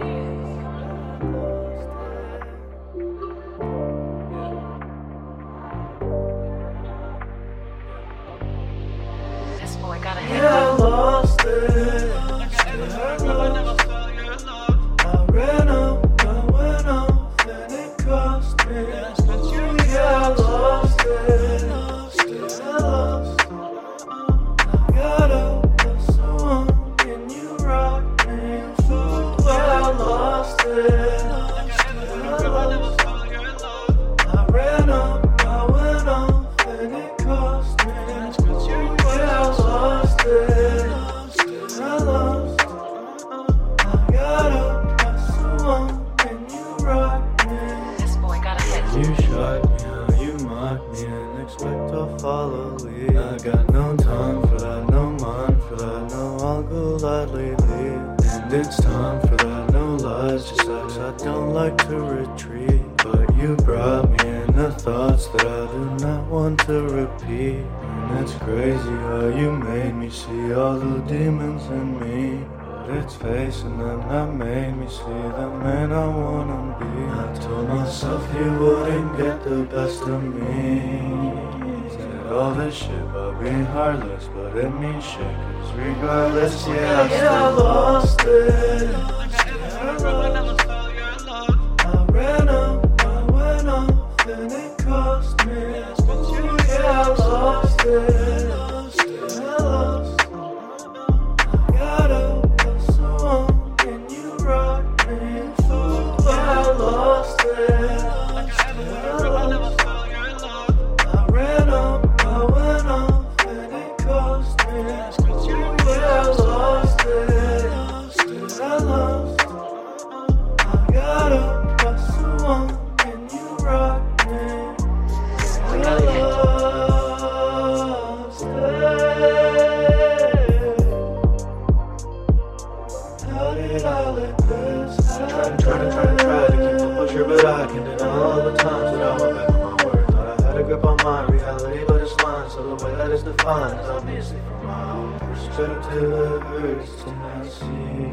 Yes. Follow. I got no time for that, no mind for that, no, I'll gladly leave. And it's time for that, no lies, just sex. I don't like to retreat. But you brought me in the thoughts that I do not want to repeat. And it's crazy how you made me see all the demons in me. But it's facing them that made me see the man I wanna be. I told myself you wouldn't get the best of me. All this shit about being heartless, but it means shit. Cause regardless, yeah, I still lost it. Obviously from perspective. It hurts see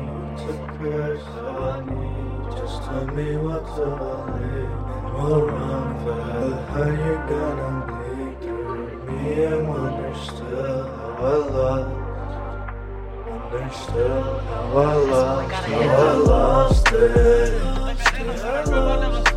I need, just tell me what to believe, and we'll run for how you're gonna bleed through me and wonder still how I. Wonder still how I lost, how I lost it. I lost